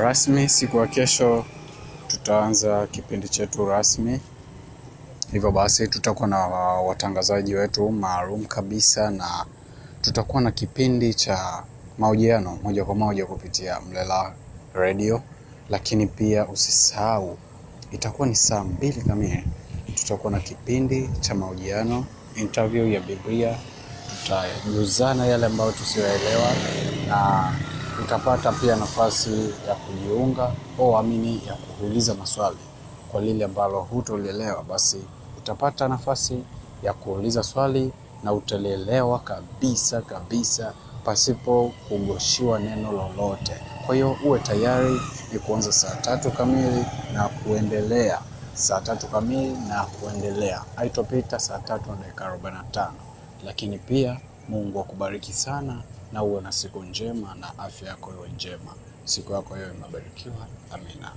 rasmi siku ya kesho tutaanza kipindi chetu rasmi. Hivyo basi tutakuwa na watangazaji wetu maalum kabisa na tutakuwa na kipindi cha mahojiano moja kwa moja kupitia Mlela Radio, lakini pia usisahau itakuwa ni saa mbili kamili tutakuwa na kipindi cha mahojiano interview ya Biblia. Tutajuzana yale ambayo tusiyoelewa na utapata pia nafasi ya kujiunga au amini ya kuuliza maswali kwa lile ambalo hutolielewa, basi utapata nafasi ya kuuliza swali na utalielewa kabisa kabisa pasipo kugoshiwa neno lolote. Kwa hiyo uwe tayari, ni kuanza saa tatu kamili na kuendelea, saa tatu kamili na kuendelea, haitopita saa tatu na dakika arobaini na tano. Lakini pia Mungu akubariki sana na uwe na siku njema na afya yako iwe njema, siku yako hiyo imebarikiwa. Amina.